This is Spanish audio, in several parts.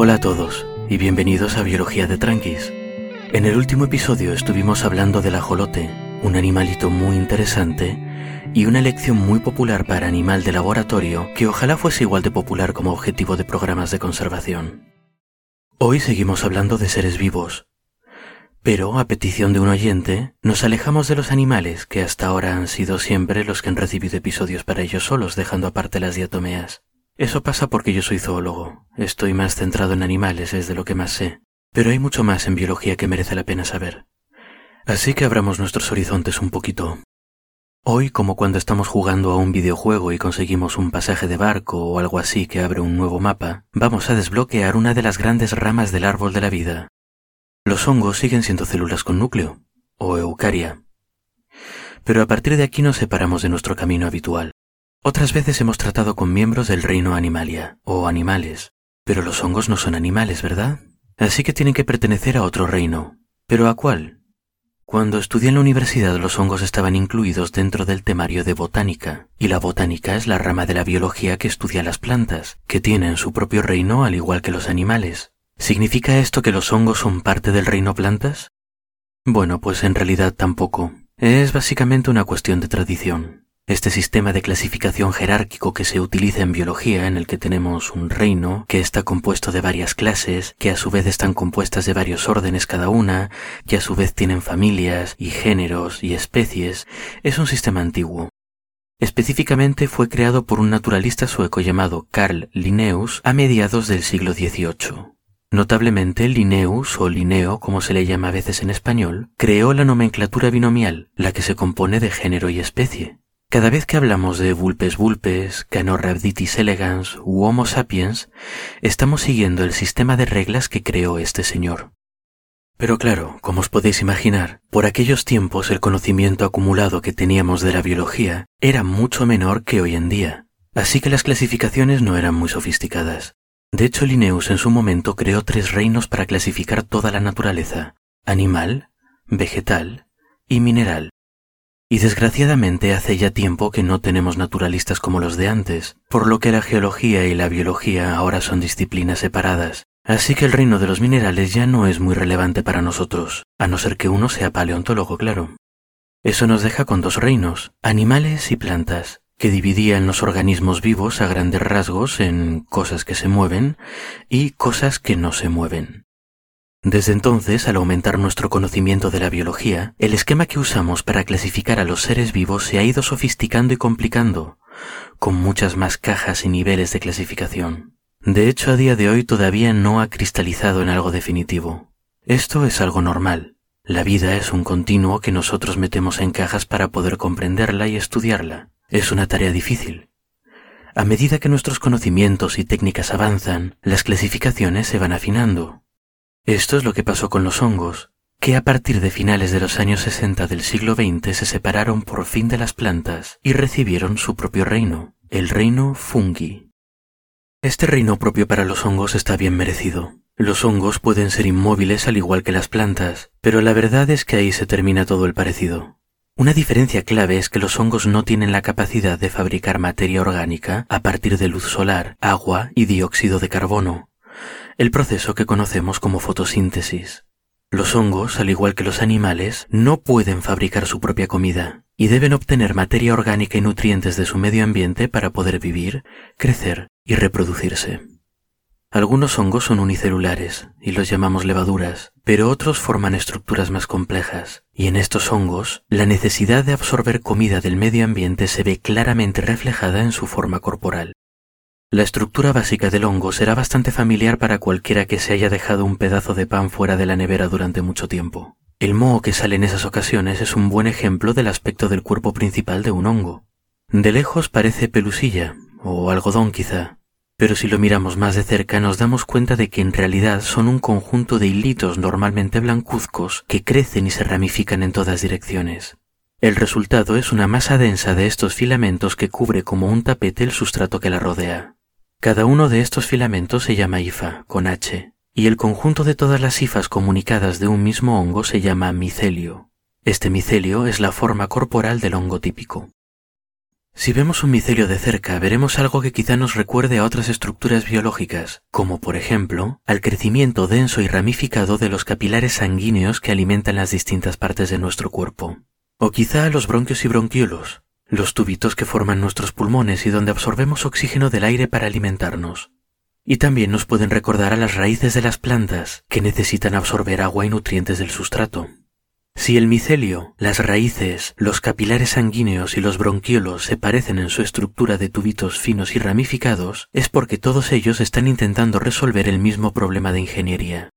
Hola a todos y bienvenidos a Biología de Tranquis. En el último episodio estuvimos hablando del ajolote, un animalito muy interesante y una lección muy popular para animal de laboratorio que ojalá fuese igual de popular como objetivo de programas de conservación. Hoy seguimos hablando de seres vivos, pero a petición de un oyente, nos alejamos de los animales que hasta ahora han sido siempre los que han recibido episodios para ellos solos, dejando aparte las diatomeas. Eso pasa porque yo soy zoólogo, estoy más centrado en animales, es de lo que más sé, pero hay mucho más en biología que merece la pena saber. Así que abramos nuestros horizontes un poquito. Hoy, como cuando estamos jugando a un videojuego y conseguimos un pasaje de barco o algo así que abre un nuevo mapa, vamos a desbloquear una de las grandes ramas del árbol de la vida. Los hongos siguen siendo células con núcleo, o eucaria. Pero a partir de aquí nos separamos de nuestro camino habitual. Otras veces hemos tratado con miembros del reino animalia, o animales, pero los hongos no son animales, ¿verdad? Así que tienen que pertenecer a otro reino. ¿Pero a cuál? Cuando estudié en la universidad los hongos estaban incluidos dentro del temario de botánica, y la botánica es la rama de la biología que estudia las plantas, que tienen su propio reino al igual que los animales. ¿Significa esto que los hongos son parte del reino plantas? Bueno, pues en realidad tampoco. Es básicamente una cuestión de tradición. Este sistema de clasificación jerárquico que se utiliza en biología, en el que tenemos un reino que está compuesto de varias clases, que a su vez están compuestas de varios órdenes cada una, que a su vez tienen familias y géneros y especies, es un sistema antiguo. Específicamente fue creado por un naturalista sueco llamado Carl Linnaeus a mediados del siglo XVIII. Notablemente, Linnaeus, o Linneo como se le llama a veces en español, creó la nomenclatura binomial, la que se compone de género y especie. Cada vez que hablamos de vulpes vulpes, Canorhabditis elegans u Homo sapiens, estamos siguiendo el sistema de reglas que creó este señor. Pero claro, como os podéis imaginar, por aquellos tiempos el conocimiento acumulado que teníamos de la biología era mucho menor que hoy en día, así que las clasificaciones no eran muy sofisticadas. De hecho, Linnaeus en su momento creó tres reinos para clasificar toda la naturaleza, animal, vegetal y mineral. Y desgraciadamente hace ya tiempo que no tenemos naturalistas como los de antes, por lo que la geología y la biología ahora son disciplinas separadas. Así que el reino de los minerales ya no es muy relevante para nosotros, a no ser que uno sea paleontólogo, claro. Eso nos deja con dos reinos, animales y plantas, que dividían los organismos vivos a grandes rasgos en cosas que se mueven y cosas que no se mueven. Desde entonces, al aumentar nuestro conocimiento de la biología, el esquema que usamos para clasificar a los seres vivos se ha ido sofisticando y complicando, con muchas más cajas y niveles de clasificación. De hecho, a día de hoy todavía no ha cristalizado en algo definitivo. Esto es algo normal. La vida es un continuo que nosotros metemos en cajas para poder comprenderla y estudiarla. Es una tarea difícil. A medida que nuestros conocimientos y técnicas avanzan, las clasificaciones se van afinando. Esto es lo que pasó con los hongos, que a partir de finales de los años 60 del siglo XX se separaron por fin de las plantas y recibieron su propio reino, el reino fungi. Este reino propio para los hongos está bien merecido. Los hongos pueden ser inmóviles al igual que las plantas, pero la verdad es que ahí se termina todo el parecido. Una diferencia clave es que los hongos no tienen la capacidad de fabricar materia orgánica a partir de luz solar, agua y dióxido de carbono, el proceso que conocemos como fotosíntesis. Los hongos, al igual que los animales, no pueden fabricar su propia comida y deben obtener materia orgánica y nutrientes de su medio ambiente para poder vivir, crecer y reproducirse. Algunos hongos son unicelulares y los llamamos levaduras, pero otros forman estructuras más complejas, y en estos hongos la necesidad de absorber comida del medio ambiente se ve claramente reflejada en su forma corporal. La estructura básica del hongo será bastante familiar para cualquiera que se haya dejado un pedazo de pan fuera de la nevera durante mucho tiempo. El moho que sale en esas ocasiones es un buen ejemplo del aspecto del cuerpo principal de un hongo. De lejos parece pelusilla, o algodón quizá, pero si lo miramos más de cerca nos damos cuenta de que en realidad son un conjunto de hilitos normalmente blancuzcos que crecen y se ramifican en todas direcciones. El resultado es una masa densa de estos filamentos que cubre como un tapete el sustrato que la rodea. Cada uno de estos filamentos se llama hifa, con H, y el conjunto de todas las hifas comunicadas de un mismo hongo se llama micelio. Este micelio es la forma corporal del hongo típico. Si vemos un micelio de cerca, veremos algo que quizá nos recuerde a otras estructuras biológicas, como por ejemplo al crecimiento denso y ramificado de los capilares sanguíneos que alimentan las distintas partes de nuestro cuerpo. O quizá a los bronquios y bronquiolos, los tubitos que forman nuestros pulmones y donde absorbemos oxígeno del aire para alimentarnos. Y también nos pueden recordar a las raíces de las plantas, que necesitan absorber agua y nutrientes del sustrato. Si el micelio, las raíces, los capilares sanguíneos y los bronquiolos se parecen en su estructura de tubitos finos y ramificados, es porque todos ellos están intentando resolver el mismo problema de ingeniería.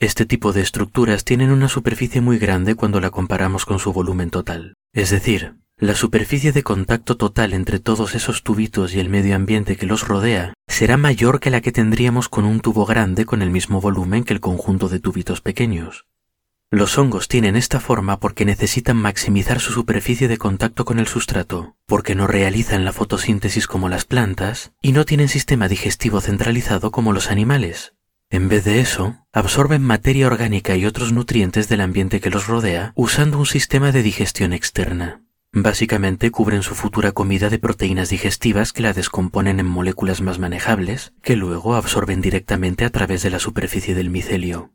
Este tipo de estructuras tienen una superficie muy grande cuando la comparamos con su volumen total. Es decir, la superficie de contacto total entre todos esos tubitos y el medio ambiente que los rodea será mayor que la que tendríamos con un tubo grande con el mismo volumen que el conjunto de tubitos pequeños. Los hongos tienen esta forma porque necesitan maximizar su superficie de contacto con el sustrato, porque no realizan la fotosíntesis como las plantas y no tienen sistema digestivo centralizado como los animales. En vez de eso, absorben materia orgánica y otros nutrientes del ambiente que los rodea usando un sistema de digestión externa. Básicamente cubren su futura comida de proteínas digestivas que la descomponen en moléculas más manejables, que luego absorben directamente a través de la superficie del micelio.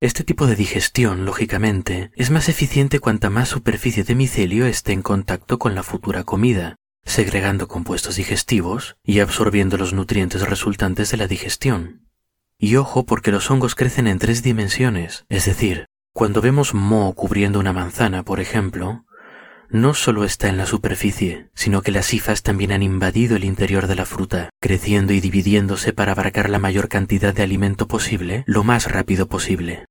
Este tipo de digestión, lógicamente, es más eficiente cuanta más superficie de micelio esté en contacto con la futura comida, segregando compuestos digestivos y absorbiendo los nutrientes resultantes de la digestión. Y ojo porque los hongos crecen en tres dimensiones, es decir, cuando vemos moho cubriendo una manzana, por ejemplo, no solo está en la superficie, sino que las hifas también han invadido el interior de la fruta, creciendo y dividiéndose para abarcar la mayor cantidad de alimento posible lo más rápido posible.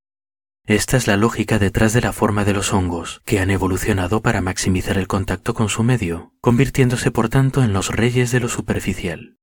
Esta es la lógica detrás de la forma de los hongos, que han evolucionado para maximizar el contacto con su medio, convirtiéndose por tanto en los reyes de lo superficial.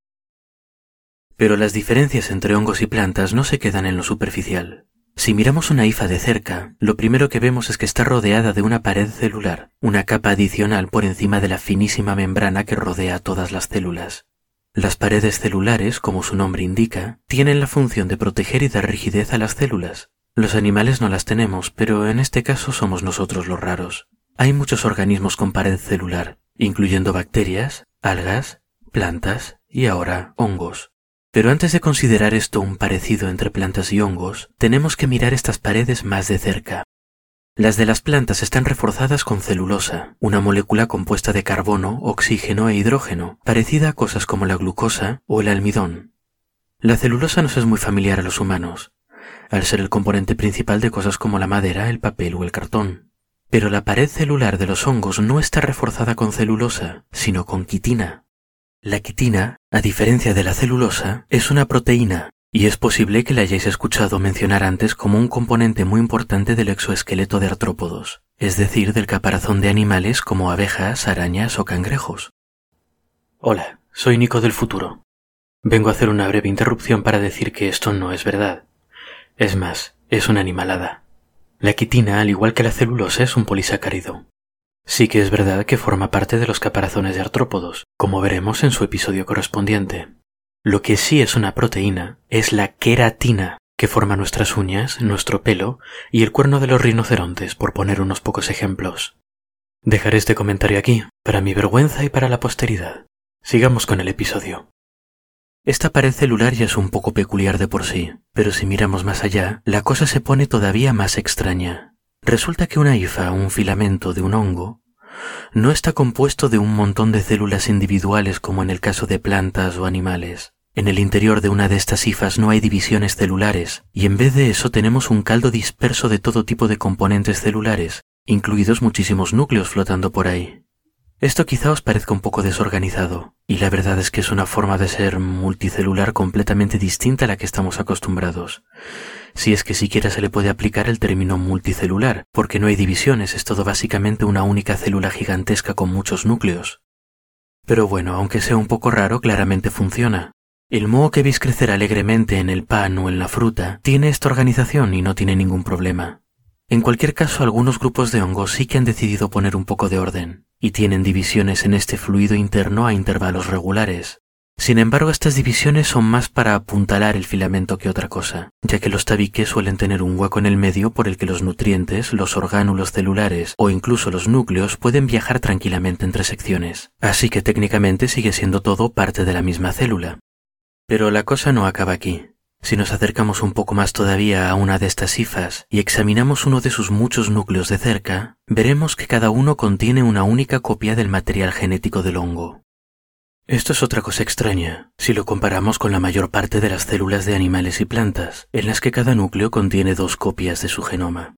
Pero las diferencias entre hongos y plantas no se quedan en lo superficial. Si miramos una hifa de cerca, lo primero que vemos es que está rodeada de una pared celular, una capa adicional por encima de la finísima membrana que rodea todas las células. Las paredes celulares, como su nombre indica, tienen la función de proteger y dar rigidez a las células, los animales no las tenemos, pero en este caso somos nosotros los raros. Hay muchos organismos con pared celular, incluyendo bacterias, algas, plantas y ahora hongos. Pero antes de considerar esto un parecido entre plantas y hongos, tenemos que mirar estas paredes más de cerca. Las de las plantas están reforzadas con celulosa, una molécula compuesta de carbono, oxígeno e hidrógeno, parecida a cosas como la glucosa o el almidón. La celulosa nos es muy familiar a los humanos, al ser el componente principal de cosas como la madera, el papel o el cartón. Pero la pared celular de los hongos no está reforzada con celulosa, sino con quitina. La quitina, a diferencia de la celulosa, es una proteína, y es posible que la hayáis escuchado mencionar antes como un componente muy importante del exoesqueleto de artrópodos, es decir, del caparazón de animales como abejas, arañas o cangrejos. Hola, soy Nico del futuro. Vengo a hacer una breve interrupción para decir que esto no es verdad. Es más, es una animalada. La quitina, al igual que la celulosa, es un polisacárido. Sí que es verdad que forma parte de los caparazones de artrópodos, como veremos en su episodio correspondiente. Lo que sí es una proteína es la queratina, que forma nuestras uñas, nuestro pelo y el cuerno de los rinocerontes, por poner unos pocos ejemplos. Dejaré este comentario aquí, para mi vergüenza y para la posteridad. Sigamos con el episodio. Esta pared celular ya es un poco peculiar de por sí, pero si miramos más allá, la cosa se pone todavía más extraña. Resulta que una hifa, un filamento de un hongo, no está compuesto de un montón de células individuales como en el caso de plantas o animales. En el interior de una de estas hifas no hay divisiones celulares, y en vez de eso tenemos un caldo disperso de todo tipo de componentes celulares, incluidos muchísimos núcleos flotando por ahí. Esto quizá os parezca un poco desorganizado, y la verdad es que es una forma de ser multicelular completamente distinta a la que estamos acostumbrados. Si es que siquiera se le puede aplicar el término multicelular, porque no hay divisiones, es todo básicamente una única célula gigantesca con muchos núcleos. Pero bueno, aunque sea un poco raro, claramente funciona. El moho que veis crecer alegremente en el pan o en la fruta tiene esta organización y no tiene ningún problema. En cualquier caso, algunos grupos de hongos sí que han decidido poner un poco de orden y tienen divisiones en este fluido interno a intervalos regulares. Sin embargo, estas divisiones son más para apuntalar el filamento que otra cosa, ya que los tabiques suelen tener un hueco en el medio por el que los nutrientes, los orgánulos celulares o incluso los núcleos pueden viajar tranquilamente entre secciones. Así que técnicamente sigue siendo todo parte de la misma célula. Pero la cosa no acaba aquí. Si nos acercamos un poco más todavía a una de estas cifas y examinamos uno de sus muchos núcleos de cerca, veremos que cada uno contiene una única copia del material genético del hongo. Esto es otra cosa extraña, si lo comparamos con la mayor parte de las células de animales y plantas, en las que cada núcleo contiene dos copias de su genoma.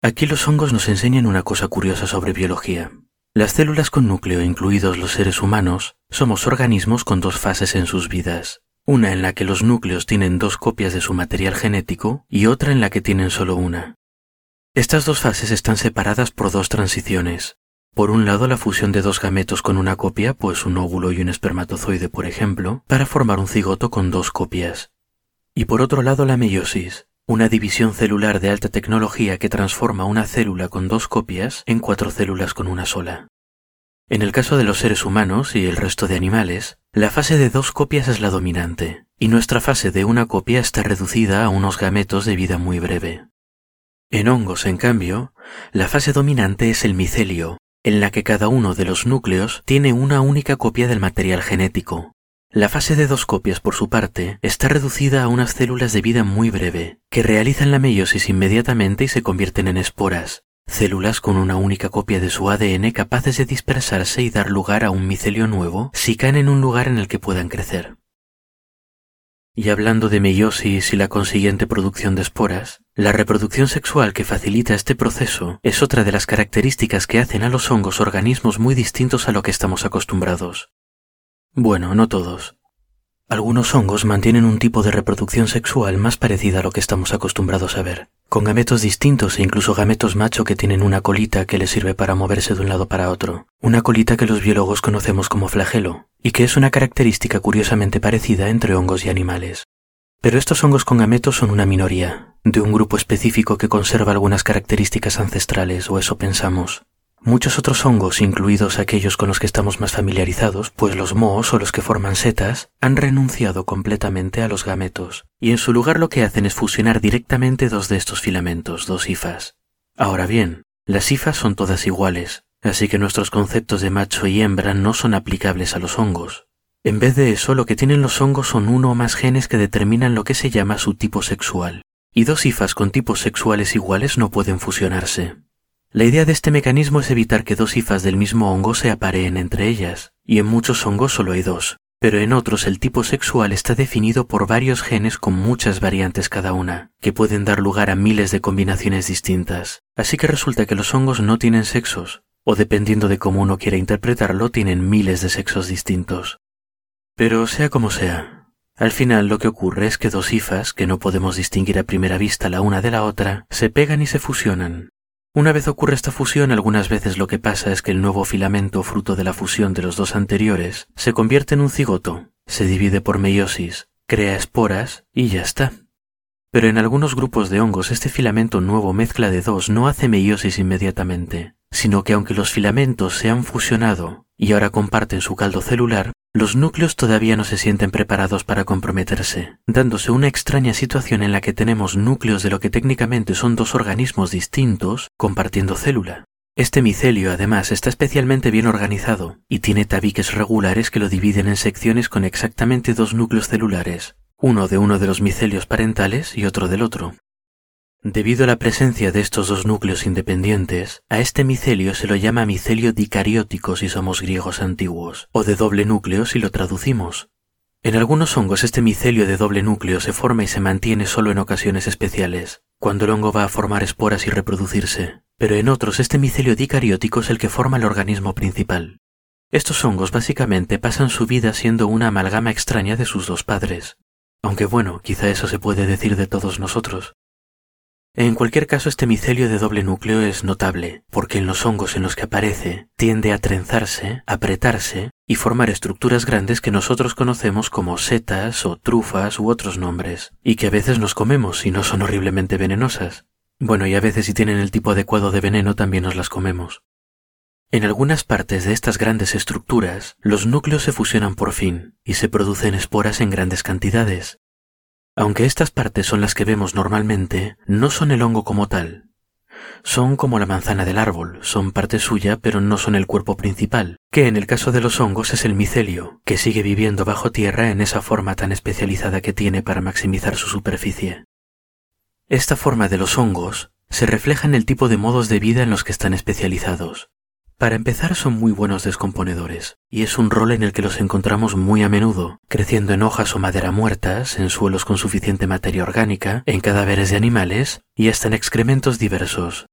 Aquí los hongos nos enseñan una cosa curiosa sobre biología. Las células con núcleo, incluidos los seres humanos, somos organismos con dos fases en sus vidas, una en la que los núcleos tienen dos copias de su material genético y otra en la que tienen solo una. Estas dos fases están separadas por dos transiciones, por un lado, la fusión de dos gametos con una copia, pues un óvulo y un espermatozoide, por ejemplo, para formar un cigoto con dos copias. Y por otro lado, la meiosis, una división celular de alta tecnología que transforma una célula con dos copias en cuatro células con una sola. En el caso de los seres humanos y el resto de animales, la fase de dos copias es la dominante, y nuestra fase de una copia está reducida a unos gametos de vida muy breve. En hongos, en cambio, la fase dominante es el micelio, en la que cada uno de los núcleos tiene una única copia del material genético. La fase de dos copias, por su parte, está reducida a unas células de vida muy breve, que realizan la meiosis inmediatamente y se convierten en esporas, células con una única copia de su ADN capaces de dispersarse y dar lugar a un micelio nuevo si caen en un lugar en el que puedan crecer. Y hablando de meiosis y la consiguiente producción de esporas, la reproducción sexual que facilita este proceso es otra de las características que hacen a los hongos organismos muy distintos a lo que estamos acostumbrados. Bueno, no todos. Algunos hongos mantienen un tipo de reproducción sexual más parecida a lo que estamos acostumbrados a ver, con gametos distintos e incluso gametos macho que tienen una colita que les sirve para moverse de un lado para otro, una colita que los biólogos conocemos como flagelo, y que es una característica curiosamente parecida entre hongos y animales. Pero estos hongos con gametos son una minoría, de un grupo específico que conserva algunas características ancestrales, o eso pensamos, Muchos otros hongos, incluidos aquellos con los que estamos más familiarizados, pues los mohos o los que forman setas, han renunciado completamente a los gametos, y en su lugar lo que hacen es fusionar directamente dos de estos filamentos, dos hifas. Ahora bien, las hifas son todas iguales, así que nuestros conceptos de macho y hembra no son aplicables a los hongos. En vez de eso, lo que tienen los hongos son uno o más genes que determinan lo que se llama su tipo sexual, y dos hifas con tipos sexuales iguales no pueden fusionarse. La idea de este mecanismo es evitar que dos hifas del mismo hongo se apareen entre ellas, y en muchos hongos solo hay dos, pero en otros el tipo sexual está definido por varios genes con muchas variantes cada una, que pueden dar lugar a miles de combinaciones distintas. Así que resulta que los hongos no tienen sexos, o dependiendo de cómo uno quiera interpretarlo, tienen miles de sexos distintos. Pero sea como sea, al final lo que ocurre es que dos hifas, que no podemos distinguir a primera vista la una de la otra, se pegan y se fusionan, una vez ocurre esta fusión, algunas veces lo que pasa es que el nuevo filamento fruto de la fusión de los dos anteriores se convierte en un cigoto, se divide por meiosis, crea esporas y ya está. Pero en algunos grupos de hongos este filamento nuevo mezcla de dos no hace meiosis inmediatamente, sino que aunque los filamentos se han fusionado y ahora comparten su caldo celular, los núcleos todavía no se sienten preparados para comprometerse, dándose una extraña situación en la que tenemos núcleos de lo que técnicamente son dos organismos distintos compartiendo célula. Este micelio además está especialmente bien organizado y tiene tabiques regulares que lo dividen en secciones con exactamente dos núcleos celulares, uno de uno de los micelios parentales y otro del otro. Debido a la presencia de estos dos núcleos independientes, a este micelio se lo llama micelio dicariótico si somos griegos antiguos, o de doble núcleo si lo traducimos. En algunos hongos este micelio de doble núcleo se forma y se mantiene solo en ocasiones especiales, cuando el hongo va a formar esporas y reproducirse, pero en otros este micelio dicariótico es el que forma el organismo principal. Estos hongos básicamente pasan su vida siendo una amalgama extraña de sus dos padres. Aunque bueno, quizá eso se puede decir de todos nosotros. En cualquier caso, este micelio de doble núcleo es notable, porque en los hongos en los que aparece tiende a trenzarse, apretarse y formar estructuras grandes que nosotros conocemos como setas o trufas u otros nombres, y que a veces nos comemos y no son horriblemente venenosas. Bueno, y a veces si tienen el tipo adecuado de veneno también nos las comemos. En algunas partes de estas grandes estructuras, los núcleos se fusionan por fin y se producen esporas en grandes cantidades. Aunque estas partes son las que vemos normalmente, no son el hongo como tal, son como la manzana del árbol, son parte suya pero no son el cuerpo principal, que en el caso de los hongos es el micelio, que sigue viviendo bajo tierra en esa forma tan especializada que tiene para maximizar su superficie. Esta forma de los hongos se refleja en el tipo de modos de vida en los que están especializados. Para empezar son muy buenos descomponedores, y es un rol en el que los encontramos muy a menudo, creciendo en hojas o madera muertas, en suelos con suficiente materia orgánica, en cadáveres de animales y hasta en excrementos diversos.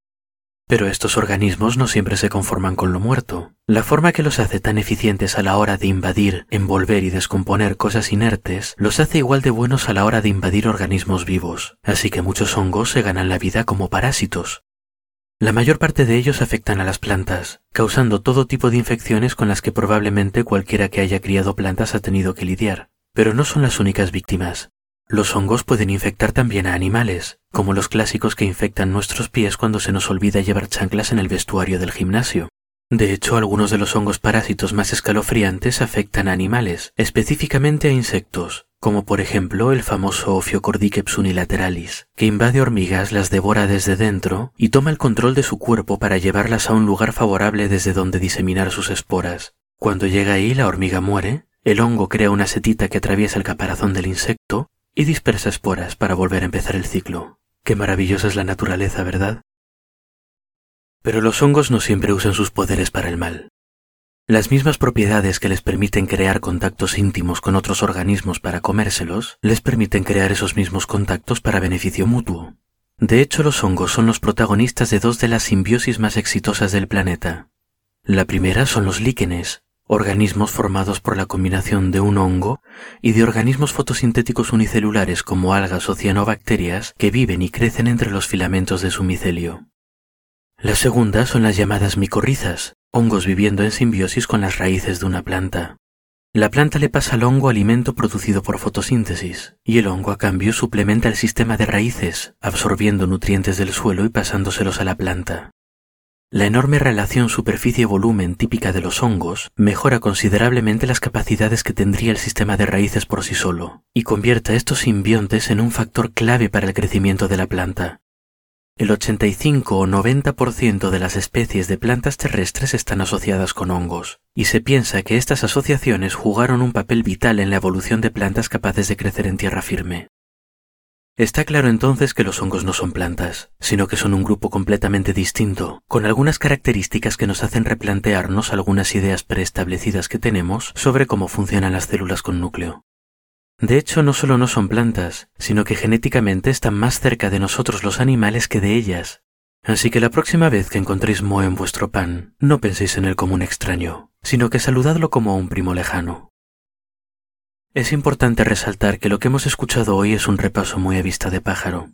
Pero estos organismos no siempre se conforman con lo muerto. La forma que los hace tan eficientes a la hora de invadir, envolver y descomponer cosas inertes, los hace igual de buenos a la hora de invadir organismos vivos, así que muchos hongos se ganan la vida como parásitos, la mayor parte de ellos afectan a las plantas, causando todo tipo de infecciones con las que probablemente cualquiera que haya criado plantas ha tenido que lidiar. Pero no son las únicas víctimas. Los hongos pueden infectar también a animales, como los clásicos que infectan nuestros pies cuando se nos olvida llevar chanclas en el vestuario del gimnasio. De hecho, algunos de los hongos parásitos más escalofriantes afectan a animales, específicamente a insectos, como por ejemplo el famoso Ophiocordyceps unilateralis, que invade hormigas, las devora desde dentro y toma el control de su cuerpo para llevarlas a un lugar favorable desde donde diseminar sus esporas. Cuando llega ahí la hormiga muere, el hongo crea una setita que atraviesa el caparazón del insecto y dispersa esporas para volver a empezar el ciclo. Qué maravillosa es la naturaleza, ¿verdad? Pero los hongos no siempre usan sus poderes para el mal. Las mismas propiedades que les permiten crear contactos íntimos con otros organismos para comérselos, les permiten crear esos mismos contactos para beneficio mutuo. De hecho, los hongos son los protagonistas de dos de las simbiosis más exitosas del planeta. La primera son los líquenes, organismos formados por la combinación de un hongo y de organismos fotosintéticos unicelulares como algas o cianobacterias que viven y crecen entre los filamentos de su micelio. La segunda son las llamadas micorrizas, hongos viviendo en simbiosis con las raíces de una planta. La planta le pasa al hongo alimento producido por fotosíntesis, y el hongo a cambio suplementa el sistema de raíces, absorbiendo nutrientes del suelo y pasándoselos a la planta. La enorme relación superficie-volumen típica de los hongos mejora considerablemente las capacidades que tendría el sistema de raíces por sí solo, y convierte a estos simbiontes en un factor clave para el crecimiento de la planta, el 85 o 90% de las especies de plantas terrestres están asociadas con hongos, y se piensa que estas asociaciones jugaron un papel vital en la evolución de plantas capaces de crecer en tierra firme. Está claro entonces que los hongos no son plantas, sino que son un grupo completamente distinto, con algunas características que nos hacen replantearnos algunas ideas preestablecidas que tenemos sobre cómo funcionan las células con núcleo. De hecho, no solo no son plantas, sino que genéticamente están más cerca de nosotros los animales que de ellas. Así que la próxima vez que encontréis moho en vuestro pan, no penséis en él como un extraño, sino que saludadlo como un primo lejano. Es importante resaltar que lo que hemos escuchado hoy es un repaso muy a vista de pájaro.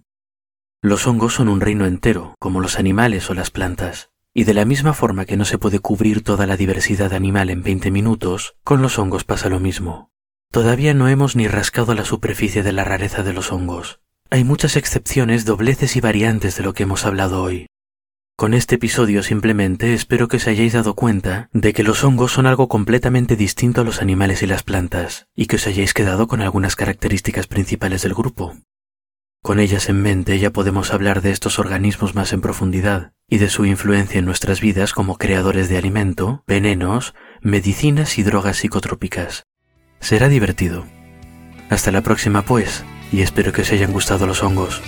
Los hongos son un reino entero, como los animales o las plantas, y de la misma forma que no se puede cubrir toda la diversidad animal en 20 minutos, con los hongos pasa lo mismo. Todavía no hemos ni rascado la superficie de la rareza de los hongos. Hay muchas excepciones, dobleces y variantes de lo que hemos hablado hoy. Con este episodio simplemente espero que os hayáis dado cuenta de que los hongos son algo completamente distinto a los animales y las plantas, y que os hayáis quedado con algunas características principales del grupo. Con ellas en mente ya podemos hablar de estos organismos más en profundidad y de su influencia en nuestras vidas como creadores de alimento, venenos, medicinas y drogas psicotrópicas. Será divertido. Hasta la próxima pues, y espero que os hayan gustado los hongos.